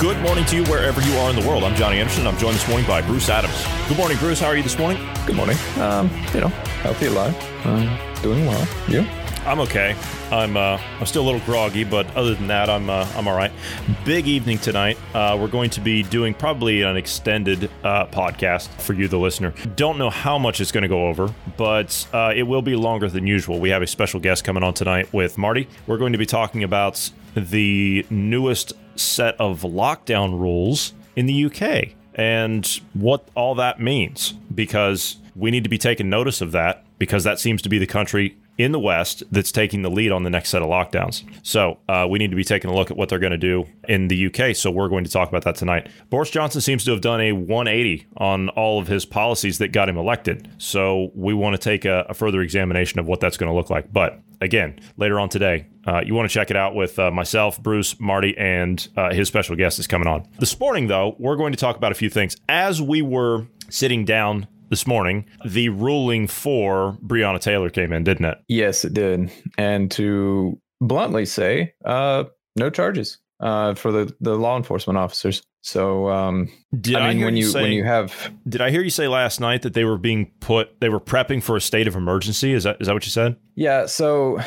Good morning to you wherever you are in the world. I'm Johnny Anderson. I'm joined this morning by Bruce Adams. Good morning, Bruce. How are you this morning? Good morning. Um, you know, healthy, alive, uh, doing well. You? I'm okay. I'm uh, I'm still a little groggy, but other than that, I'm uh, I'm all right. Big evening tonight. Uh, we're going to be doing probably an extended uh, podcast for you, the listener. Don't know how much it's going to go over, but uh, it will be longer than usual. We have a special guest coming on tonight with Marty. We're going to be talking about the newest set of lockdown rules in the UK and what all that means because we need to be taking notice of that because that seems to be the country in the West that's taking the lead on the next set of lockdowns. So uh, we need to be taking a look at what they're going to do in the UK. So we're going to talk about that tonight. Boris Johnson seems to have done a 180 on all of his policies that got him elected. So we want to take a, a further examination of what that's going to look like. But again, later on today, uh, you want to check it out with uh, myself, Bruce, Marty, and uh, his special guest is coming on. This morning, though, we're going to talk about a few things. As we were sitting down this morning, the ruling for Breonna Taylor came in, didn't it? Yes, it did. And to bluntly say, uh, no charges uh, for the, the law enforcement officers. So, um, Did I mean, hear when you you say- when you have Did I hear you say last night that they were being put, they were prepping for a state of emergency? Is that is that what you said? Yeah. So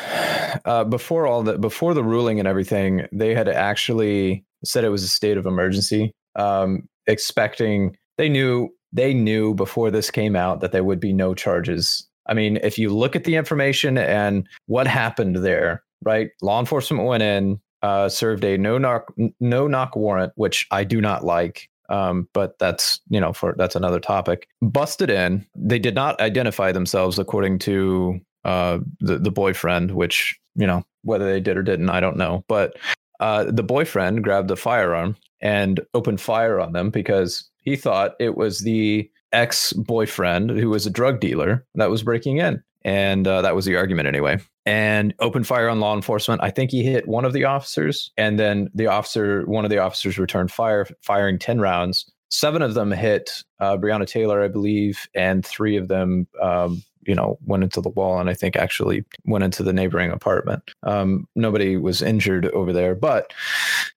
uh, before all the before the ruling and everything, they had actually said it was a state of emergency, um, expecting they knew they knew before this came out that there would be no charges. I mean, if you look at the information and what happened there, right? Law enforcement went in, uh, served a no knock no knock warrant, which I do not like. Um, but that's you know for that's another topic. Busted in. They did not identify themselves according to uh, the the boyfriend, which you know whether they did or didn't, I don't know. But uh, the boyfriend grabbed a firearm and opened fire on them because he thought it was the ex boyfriend who was a drug dealer that was breaking in, and uh, that was the argument anyway. And opened fire on law enforcement. I think he hit one of the officers, and then the officer, one of the officers, returned fire, firing ten rounds. Seven of them hit uh, Breonna Taylor, I believe, and three of them um, you know went into the wall and i think actually went into the neighboring apartment um, nobody was injured over there but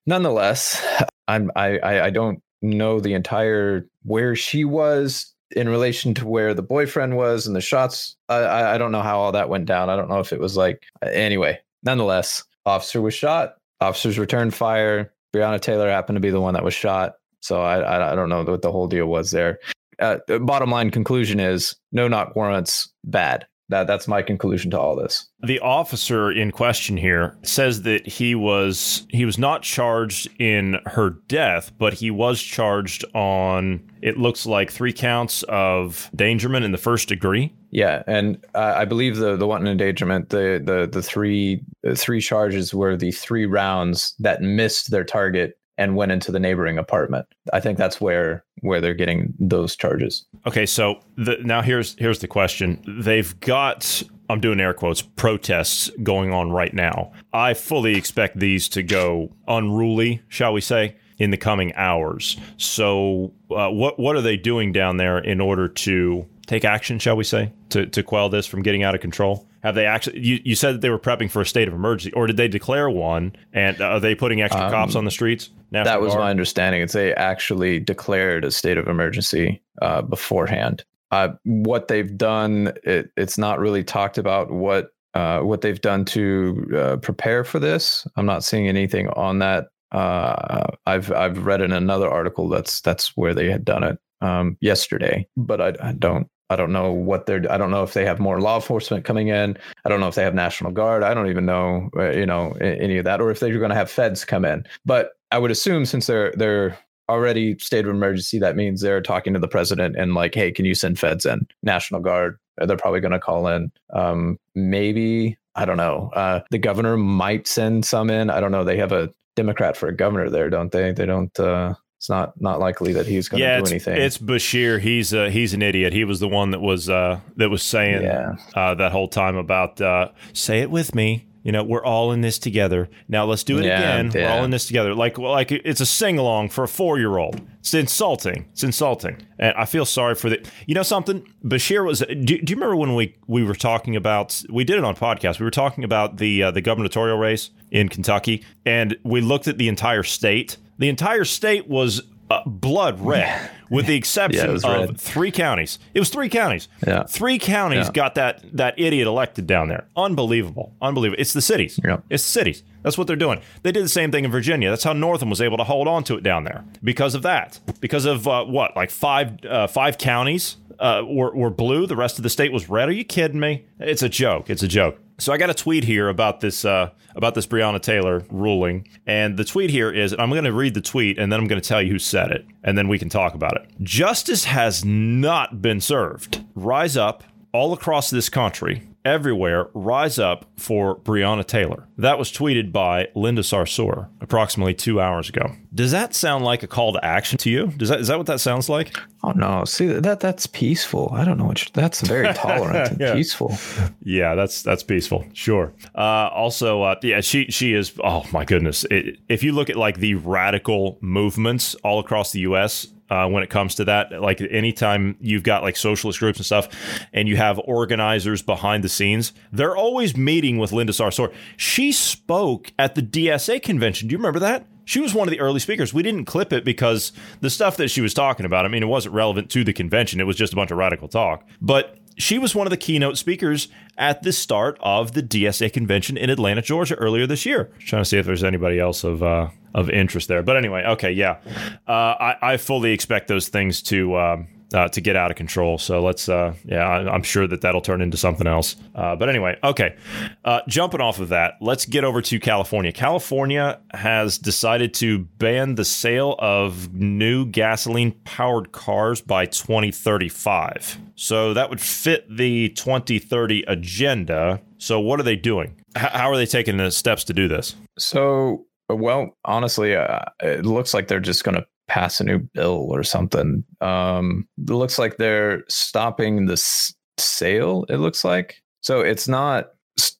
nonetheless i'm I, I i don't know the entire where she was in relation to where the boyfriend was and the shots I- i don't know how all that went down. I don't know if it was like anyway nonetheless officer was shot officers returned fire. Breonna taylor happened to be the one that was shot. So i i, I don't know what the whole deal was there. Uh, bottom line conclusion is no knock warrants bad. That that's my conclusion to all this. The officer in question here says that he was he was not charged in her death, but he was charged on it looks like three counts of endangerment in the first degree. Yeah, and uh, I believe the the wanton endangerment, the the the three the three charges were the three rounds that missed their target and went into the neighboring apartment. I think that's where where they're getting those charges. Okay, so the, now here's here's the question. They've got I'm doing air quotes protests going on right now. I fully expect these to go unruly, shall we say, in the coming hours. So, uh, what what are they doing down there in order to take action, shall we say, to to quell this from getting out of control? Have they actually? You, you said that they were prepping for a state of emergency, or did they declare one? And are they putting extra Um, cops on the streets? National that was Guard? my understanding. It's they actually declared a state of emergency uh, beforehand. Uh, what they've done, it, it's not really talked about what uh, what they've done to uh, prepare for this. I'm not seeing anything on that. Uh, I've I've read in another article that's that's where they had done it um, yesterday, but I, I don't I don't know what they're. I don't know if they have more law enforcement coming in. I don't know if they have National Guard. I don't even know, uh, you know, any of that, or if they're going to have feds come in. But I would assume since they're they're already state of emergency, that means they're talking to the president and like, hey, can you send feds in? National Guard. uh, They're probably going to call in. Um, maybe I don't know. Uh, the governor might send some in. I don't know. They have a Democrat for a governor there, don't they? They don't. Uh, it's not not likely that he's going to yeah, do anything. It's Beshear. He's uh, he's an idiot. He was the one that was uh, that was saying Yeah. uh, that whole time about uh, say it with me. You know, we're all in this together. Now let's do it Yeah, again. We're all in this together. Like well, like it's a sing along for a four year old. It's insulting. It's insulting, and I feel sorry for the. You know something? Beshear was. Do, do you remember when we we were talking about? We did it on podcast. We were talking about the uh, the gubernatorial race in Kentucky, and we looked at the entire state. The entire state was uh, blood red, with the exception Yeah, of red. three counties. It was three counties. Yeah. Three counties Yeah. got that that idiot elected down there. Unbelievable. Unbelievable. It's the cities. Yeah. It's the cities. That's what they're doing. They did the same thing in Virginia. That's how Northam was able to hold on to it down there because of that. Because of uh, what, like five uh, five counties uh, were, were blue. The rest of the state was red. Are you kidding me? It's a joke. It's a joke. So I got a tweet here about this uh, about this Breonna Taylor ruling, and the tweet here is I'm going to read the tweet, and then I'm going to tell you who said it, and then we can talk about it. Justice has not been served. Rise up all across this country, everywhere, rise up for Breonna Taylor. That was tweeted by Linda Sarsour approximately two hours ago. Does that sound like a call to action to you? Does that is that what that sounds like? oh no, see that that's peaceful. I don't know what. That's very tolerant and Yeah. peaceful. Yeah, that's that's peaceful. Sure. Uh, also, uh, yeah, she she is. Oh my goodness! It, if you look at like the radical movements all across the U.S. Uh, when it comes to that, like anytime you've got like socialist groups and stuff, and you have organizers behind the scenes, they're always meeting with Linda Sarsour. She spoke at the DSA convention. Do you remember that? She was one of the early speakers. We didn't clip it because the stuff that she was talking about, I mean, it wasn't relevant to the convention. It was just a bunch of radical talk. But she was one of the keynote speakers at the start of the DSA convention in Atlanta, Georgia, earlier this year. Trying to see if there's anybody else of uh, of interest there. But anyway, okay, yeah, uh, I, I fully expect those things to. Um, uh, to get out of control. So let's, uh, yeah, I, I'm sure that that'll turn into something else. Uh, but anyway, okay. Uh, jumping off of that, let's get over to California. California has decided to ban the sale of new gasoline powered cars by 2035. So that would fit the 2030 agenda. So what are they doing? H- how are they taking the steps to do this? So, well, honestly, uh, it looks like they're just going to pass a new bill or something. Um, it looks like they're stopping the s- sale. It looks like so. It's not.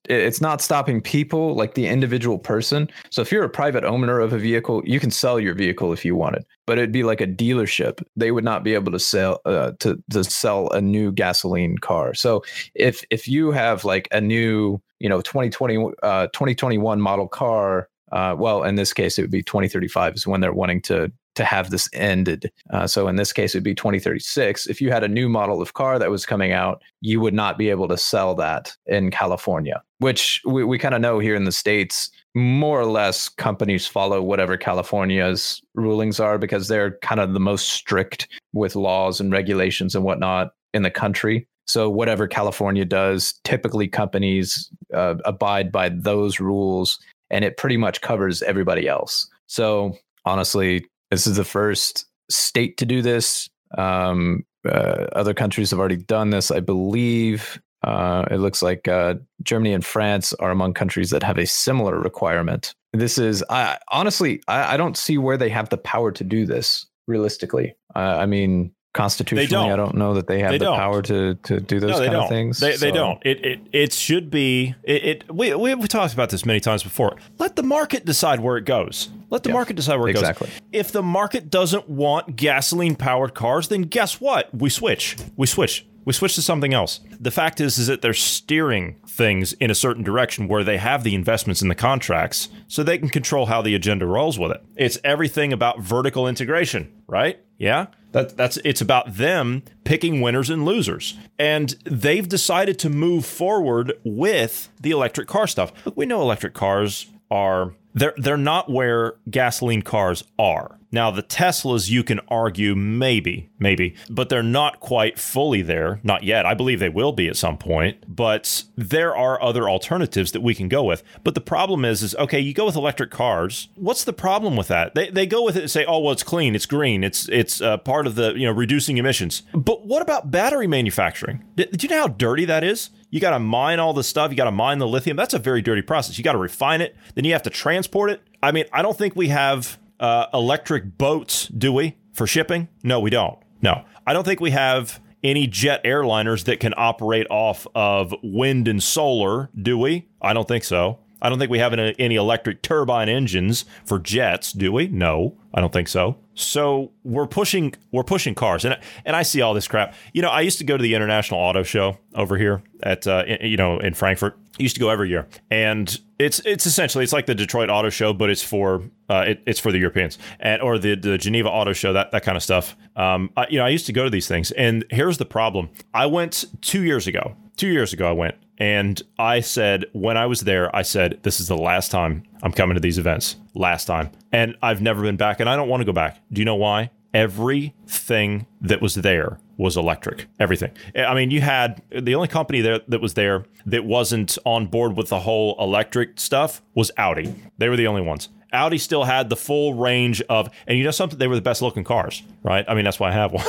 It's not stopping people like the individual person. So if you're a private owner of a vehicle, you can sell your vehicle if you wanted, but it'd be like a dealership. They would not be able to sell uh, to to sell a new gasoline car. So if if you have like a new you know 2020 uh 2021 model car uh well in this case it would be 2035 is when they're wanting to to have this ended. Uh, so in this case it would be 2036 if you had a new model of car that was coming out you would not be able to sell that in california which we, we kind of know here in the states more or less companies follow whatever california's rulings are because they're kind of the most strict with laws and regulations and whatnot in the country. So whatever California does, typically companies uh, abide by those rules, and it pretty much covers everybody else. So honestly, this is the first state to do this. Um, uh, other countries have already done this, I believe. Uh, it looks like uh, Germany and France are among countries that have a similar requirement. This is, I honestly, I, I don't see where they have the power to do this. Realistically, uh, I mean, constitutionally, don't. I don't know that they have They the don't. to to to do those no, kind don't. of things. They, they don't. It, it it should be. It, it we we we talked about this many times before. Let the market decide where it goes. Let the Yeah, market decide where it goes. exactly. goes. If the market doesn't want gasoline powered cars, then guess what? We switch. We switch. We switch to something else. The fact is, is that they're steering things in a certain direction where they have the investments in the contracts, so they can control how the agenda rolls with it. It's everything about vertical integration, right? Yeah, that, that's it's about them picking winners and losers, and they've decided to move forward with the electric car stuff. We know electric cars are they're they're not where gasoline cars are. Now the Teslas you can argue maybe, maybe, but they're not quite fully there, not yet. I believe they will be at some point, but there are other alternatives that we can go with. But the problem is is okay, you go with electric cars. What's the problem with that? They they go with it and say, "Oh, well it's clean, it's green, it's it's uh, part of the, you know, reducing emissions." But what about battery manufacturing? Do you know how dirty that is? You got to mine all the stuff. You got to mine the lithium. That's a very dirty process. You got to refine it. Then you have to transport it I mean, I don't think we have uh, electric boats, do we, for shipping? No, we don't. No, I don't think we have any jet airliners that can operate off of wind and solar, do we? I don't think so. I don't think we have any, any electric turbine engines for jets, do we? No, I don't think so. So we're pushing we're pushing cars, and and I see all this crap. You know, I used to go to the International Auto Show over here at uh, you know in Frankfurt. I used to go every year, and it's it's essentially it's like the Detroit Auto Show, but it's for uh, it, it's for the Europeans and or the the Geneva Auto Show that that kind of stuff. Um, I, you know, I used to go to these things, and here's the problem: I went two years ago. Two years ago, I went, and I said, when I was there, I said, this is the last time I'm coming to these events. Last time. And I've never been back, and I don't want to go back. Do you know why? Everything that was there was electric. Everything. I mean, you had the only company there that was there that wasn't on board with the whole electric stuff was Audi. They were the only ones. Audi still had the full range of, and you know something, they were the best looking cars, right? I mean, that's why I have one.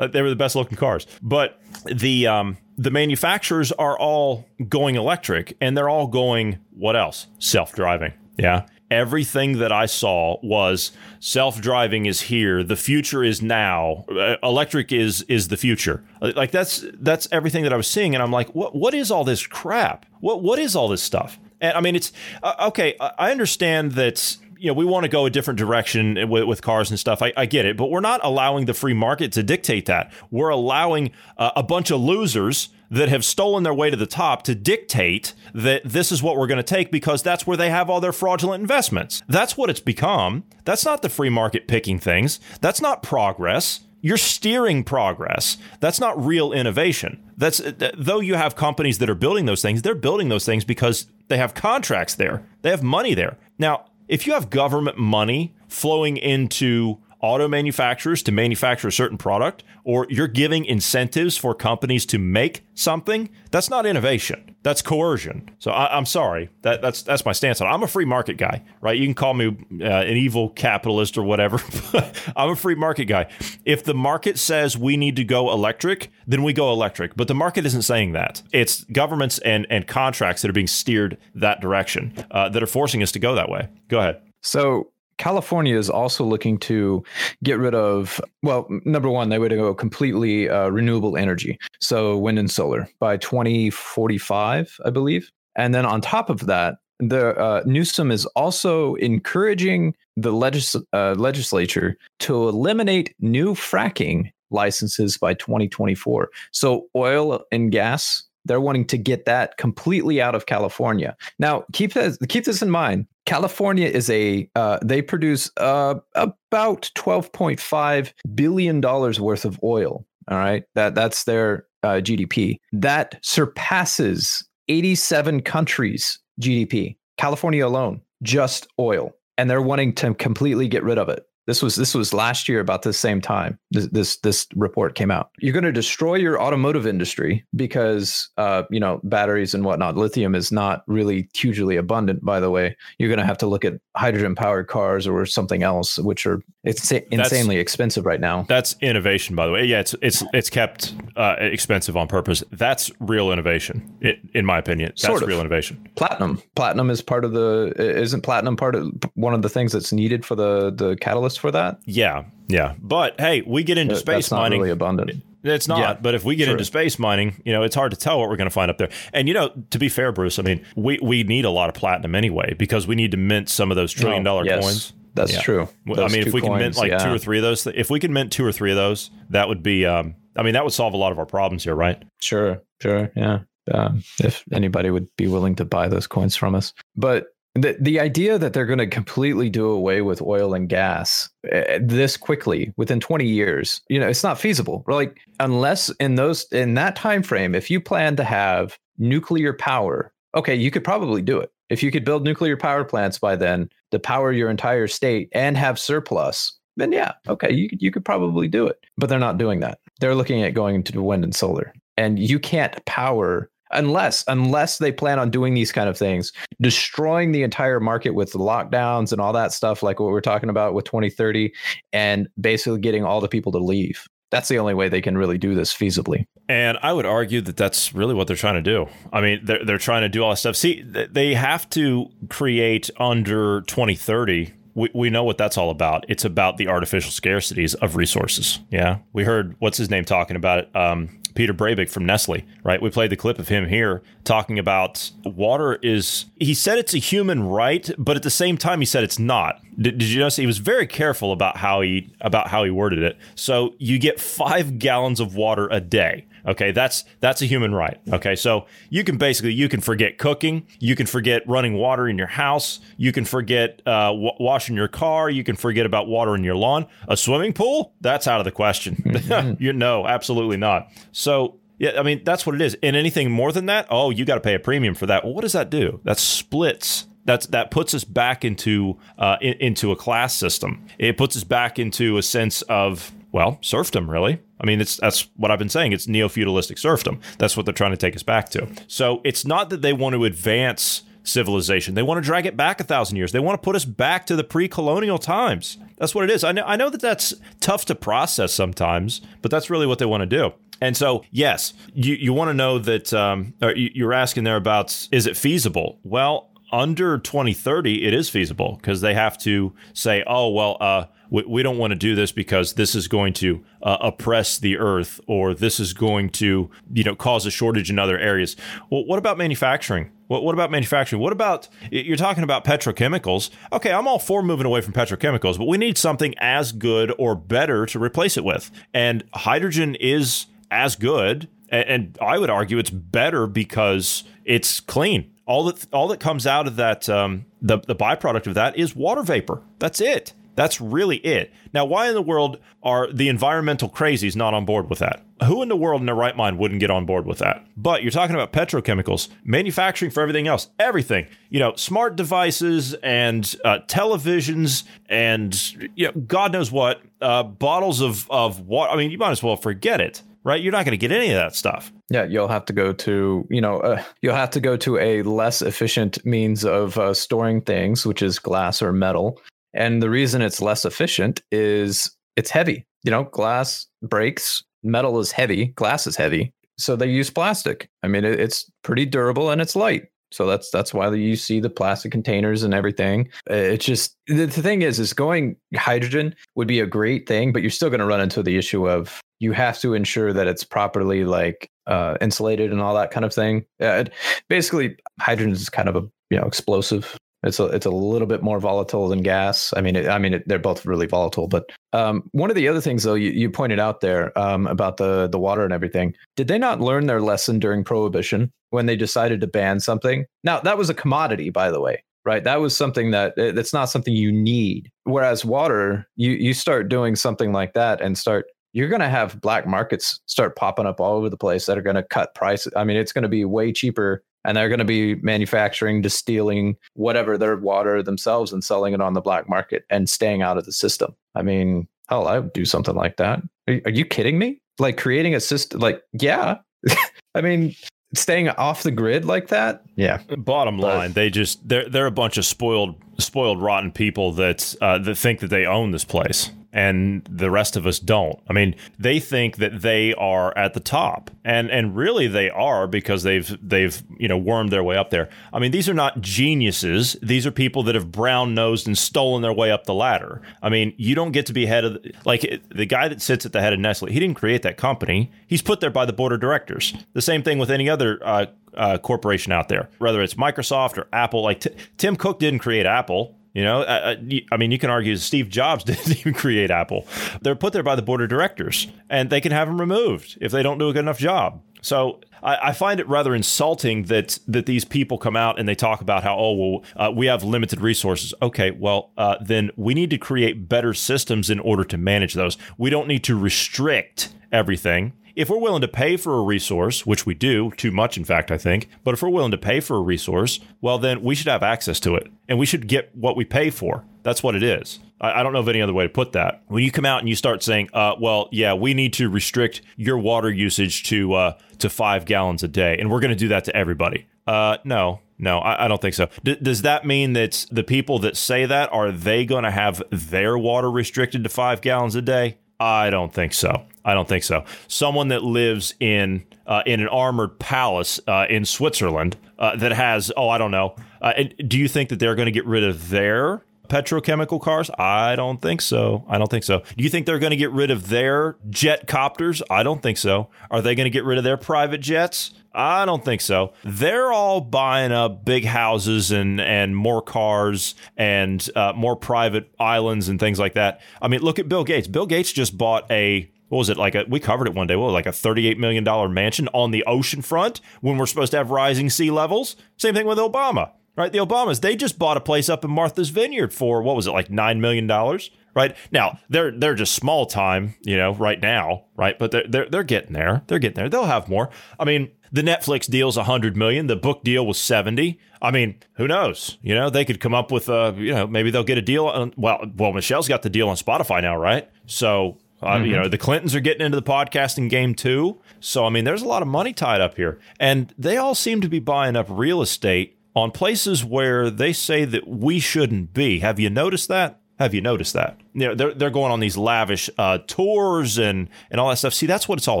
they were the best looking cars, but the um, the manufacturers are all going electric, and they're all going what else? Self driving, yeah. Everything that I saw was self driving is here. The future is now. Uh, electric is is the future. Like that's that's everything that I was seeing, and I'm like, what what is all this crap? What what is all this stuff? And I mean, it's uh, okay. I understand that you know we want to go a different direction with, with cars and stuff. I, I, get it, but we're not allowing the free market to dictate that. We're allowing uh, a bunch of losers that have stolen their way to the top to dictate that this is what we're going to take because that's where they have all their fraudulent investments. That's what it's become. That's not the free market picking things. That's not progress you're steering progress. That's not real innovation. That's though you have companies that are building those things, they're building those things because they have contracts there. They have money there. Now, if you have government money flowing into auto manufacturers to manufacture a certain product, or you're giving incentives for companies to make something, that's not innovation. That's coercion. So I, am sorry. That, that's that's my stance on it. I'm a free market guy, right? You can call me uh, an evil capitalist or whatever. I'm a free market guy. If the market says we need to go electric, then we go electric. But the market isn't saying that. It's governments and and contracts that are being steered that direction uh, that are forcing us to go that way. Go ahead. So California is also looking to get rid of, well, number one, they would go completely uh, renewable energy. So wind and solar by 2045, I believe. And then on top of that, the uh, Newsom is also encouraging the legis- uh, legislature to eliminate new fracking licenses by 2024. So oil and gas they're wanting to get that completely out of California. Now, keep this keep this in mind. California is a uh, they produce uh, about twelve point five billion dollars worth of oil. All right, that that's their uh, GDP. That surpasses eighty seven countries' GDP. California alone, just oil, and they're wanting to completely get rid of it. This was this was last year about the same time. This this, this report came out. You're going to destroy your automotive industry because uh, you know batteries and whatnot. Lithium is not really hugely abundant. By the way, you're going to have to look at hydrogen powered cars or something else, which are it's insanely that's, expensive right now. That's innovation, by the way. Yeah, it's it's it's kept uh, expensive on purpose. That's real innovation, it, in my opinion. That's sort of. real innovation. Platinum, platinum is part of the. Isn't platinum part of one of the things that's needed for the the catalyst for that? Yeah, yeah. But hey, we get into space mining. Really abundant. It's not, yeah, but if we get true. into space mining, you know, it's hard to tell what we're going to find up there. And you know, to be fair, Bruce, I mean, we we need a lot of platinum anyway because we need to mint some of those trillion dollar yes. coins. That's yeah. true. Those I mean, if we coins, can mint like yeah. two or three of those, if we can mint two or three of those, that would be. Um, I mean, that would solve a lot of our problems here, right? Sure, sure, yeah. Um, if anybody would be willing to buy those coins from us, but the the idea that they're going to completely do away with oil and gas uh, this quickly within 20 years, you know, it's not feasible. Like unless in those in that time frame, if you plan to have nuclear power, okay, you could probably do it if you could build nuclear power plants by then to power your entire state and have surplus, then yeah, okay, you could you could probably do it. But they're not doing that. They're looking at going to wind and solar. And you can't power unless unless they plan on doing these kind of things, destroying the entire market with the lockdowns and all that stuff like what we're talking about with 2030 and basically getting all the people to leave that's the only way they can really do this feasibly. And I would argue that that's really what they're trying to do. I mean, they're, they're trying to do all this stuff. See, they have to create under 2030 we, we know what that's all about. It's about the artificial scarcities of resources. Yeah. We heard what's his name talking about it. Um, Peter Brabeck from Nestle, right? We played the clip of him here talking about water is, he said it's a human right, but at the same time, he said it's not. Did, did you notice he was very careful about how he, about how he worded it. So you get five gallons of water a day. Okay, that's that's a human right. Okay, so you can basically you can forget cooking, you can forget running water in your house, you can forget uh, w- washing your car, you can forget about water in your lawn. A swimming pool, that's out of the question. Mm-hmm. you know, absolutely not. So yeah, I mean that's what it is. And anything more than that, oh, you got to pay a premium for that. Well, what does that do? That splits that's that puts us back into uh, in, into a class system. It puts us back into a sense of well, serfdom, really. I mean, it's that's what I've been saying. It's neo feudalistic serfdom. That's what they're trying to take us back to. So it's not that they want to advance civilization. They want to drag it back a thousand years. They want to put us back to the pre-colonial times. That's what it is. I know. I know that that's tough to process sometimes, but that's really what they want to do. And so, yes, you, you want to know that um, you're asking there about is it feasible? Well, under 2030, it is feasible because they have to say, oh, well, uh, we, we don't want to do this because this is going to uh, oppress the earth or this is going to you know cause a shortage in other areas well what about manufacturing what, what about manufacturing what about you're talking about petrochemicals okay i'm all for moving away from petrochemicals but we need something as good or better to replace it with and hydrogen is as good and I would argue it's better because it's clean. All that all that comes out of that um, the the byproduct of that is water vapor. That's it. That's really it. Now, why in the world are the environmental crazies not on board with that? Who in the world in their right mind wouldn't get on board with that? But you're talking about petrochemicals, manufacturing for everything else, everything. You know, smart devices and uh, televisions and you know, God knows what, uh, bottles of of water. I mean, you might as well forget it right? You're not going to get any of that stuff. Yeah, you'll have to go to, you know, uh, you'll have to go to a less efficient means of uh, storing things, which is glass or metal. And the reason it's less efficient is it's heavy. You know, glass breaks, metal is heavy, glass is heavy. So they use plastic. I mean, it's pretty durable and it's light. So that's that's why you see the plastic containers and everything. It's just the, thing is, is going hydrogen would be a great thing, but you're still going to run into the issue of you have to ensure that it's properly like uh, insulated and all that kind of thing. Uh, basically, hydrogen is kind of a you know explosive it's a it's a little bit more volatile than gas. I mean, it, I mean it, they're both really volatile. But um, one of the other things, though, you, you pointed out there um, about the the water and everything. Did they not learn their lesson during Prohibition when they decided to ban something? Now that was a commodity, by the way, right? That was something that that's not something you need. Whereas water, you you start doing something like that and start you're going to have black markets start popping up all over the place that are going to cut prices. I mean, it's going to be way cheaper and they're going to be manufacturing, distilling whatever their water themselves and selling it on the black market and staying out of the system. I mean, hell, I would do something like that. Are, are you kidding me? Like creating a system, like, yeah. I mean, staying off the grid like that yeah bottom line but, they just they're they're a bunch of spoiled spoiled rotten people that uh, that think that they own this place and the rest of us don't. I mean, they think that they are at the top, and and really they are because they've they've you know wormed their way up there. I mean, these are not geniuses; these are people that have brown nosed and stolen their way up the ladder. I mean, you don't get to be head of like the guy that sits at the head of Nestle. He didn't create that company; he's put there by the board of directors. The same thing with any other. Uh, uh, corporation out there, whether it's Microsoft or Apple. Like t- Tim Cook didn't create Apple. You know, I, I, mean, you can argue Steve Jobs didn't even create Apple. They're put there by the board of directors, and they can have them removed if they don't do a good enough job. So I, I find it rather insulting that that these people come out and they talk about how oh well uh, we have limited resources. Okay, well uh, then we need to create better systems in order to manage those. We don't need to restrict everything if we're willing to pay for a resource, which we do too much, in fact, I think, but if we're willing to pay for a resource, well, then we should have access to it and we should get what we pay for. That's what it is. I, don't know of any other way to put that. When you come out and you start saying, uh, well, yeah, we need to restrict your water usage to, uh, to five gallons a day, and we're going to do that to everybody. Uh, no, no, I, I, don't think so. D- does that mean that the people that say that are they going to have their water restricted to five gallons a day? I don't think so. I don't think so. Someone that lives in uh, in an armored palace uh, in Switzerland uh, that has oh I don't know. Uh, do you think that they're going to get rid of their petrochemical cars? I don't think so. I don't think so. Do you think they're going to get rid of their jet copters? I don't think so. Are they going to get rid of their private jets? I don't think so. They're all buying up big houses and and more cars and uh, more private islands and things like that. I mean, look at Bill Gates. Bill Gates just bought a what was it like a we covered it one day what like a 38 million dollar mansion on the ocean front when we're supposed to have rising sea levels same thing with obama right the obamas they just bought a place up in martha's vineyard for what was it like 9 million dollars right now they're they're just small time you know right now right but they're, they're they're getting there they're getting there they'll have more i mean the Netflix deal's 100 million. The book deal was 70. I mean, who knows? You know, they could come up with a, you know, maybe they'll get a deal. On, well, well, Michelle's got the deal on Spotify now, right? So, uh, mm-hmm. you know, the Clintons are getting into the podcasting game too. So, I mean, there's a lot of money tied up here. And they all seem to be buying up real estate on places where they say that we shouldn't be. Have you noticed that? Have you noticed that? You know, they're they're going on these lavish uh, tours and and all that stuff. See, that's what it's all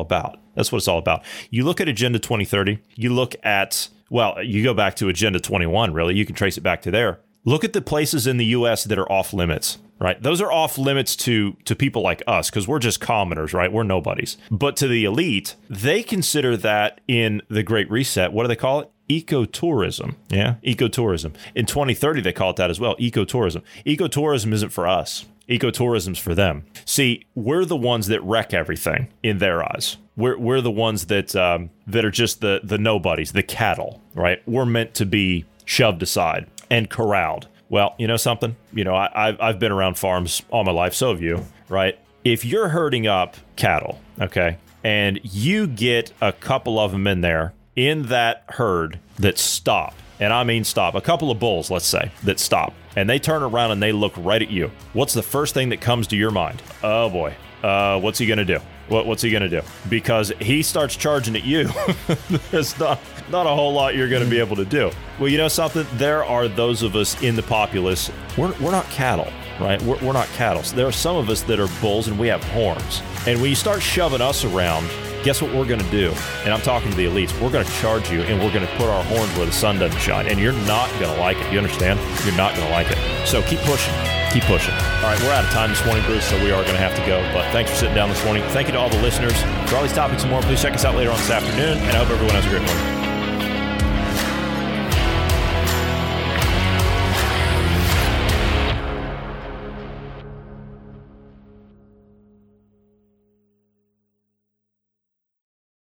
about. That's what it's all about. You look at Agenda 2030. You look at well, you go back to Agenda 21. Really, you can trace it back to there. Look at the places in the U.S. that are off limits. Right, those are off limits to to people like us because we're just commoners, right? We're nobodies. But to the elite, they consider that in the Great Reset. What do they call it? Ecotourism. Yeah, ecotourism. In 2030, they call it that as well ecotourism. Ecotourism isn't for us, ecotourism's for them. See, we're the ones that wreck everything in their eyes. We're, we're the ones that um, that are just the the nobodies, the cattle, right? We're meant to be shoved aside and corralled. Well, you know something? You know, I, I've, I've been around farms all my life, so have you, right? If you're herding up cattle, okay, and you get a couple of them in there in that herd that stop, and I mean stop, a couple of bulls, let's say, that stop, and they turn around and they look right at you, what's the first thing that comes to your mind? Oh boy, uh, what's he going to do? What, what's he going to do? Because he starts charging at you. There's not, not a whole lot you're going to be able to do. Well, you know something? There are those of us in the populace, we're, we're not cattle, right? We're, we're not cattle. So there are some of us that are bulls and we have horns. And when you start shoving us around, guess what we're going to do? And I'm talking to the elites. We're going to charge you and we're going to put our horns where the sun doesn't shine. And you're not going to like it. You understand? You're not going to like it. So keep pushing. Keep pushing. All right, we're out of time this morning, Bruce, so we are going to have to go. But thanks for sitting down this morning. Thank you to all the listeners. For all these topics and more, please check us out later on this afternoon. And I hope everyone has a great morning.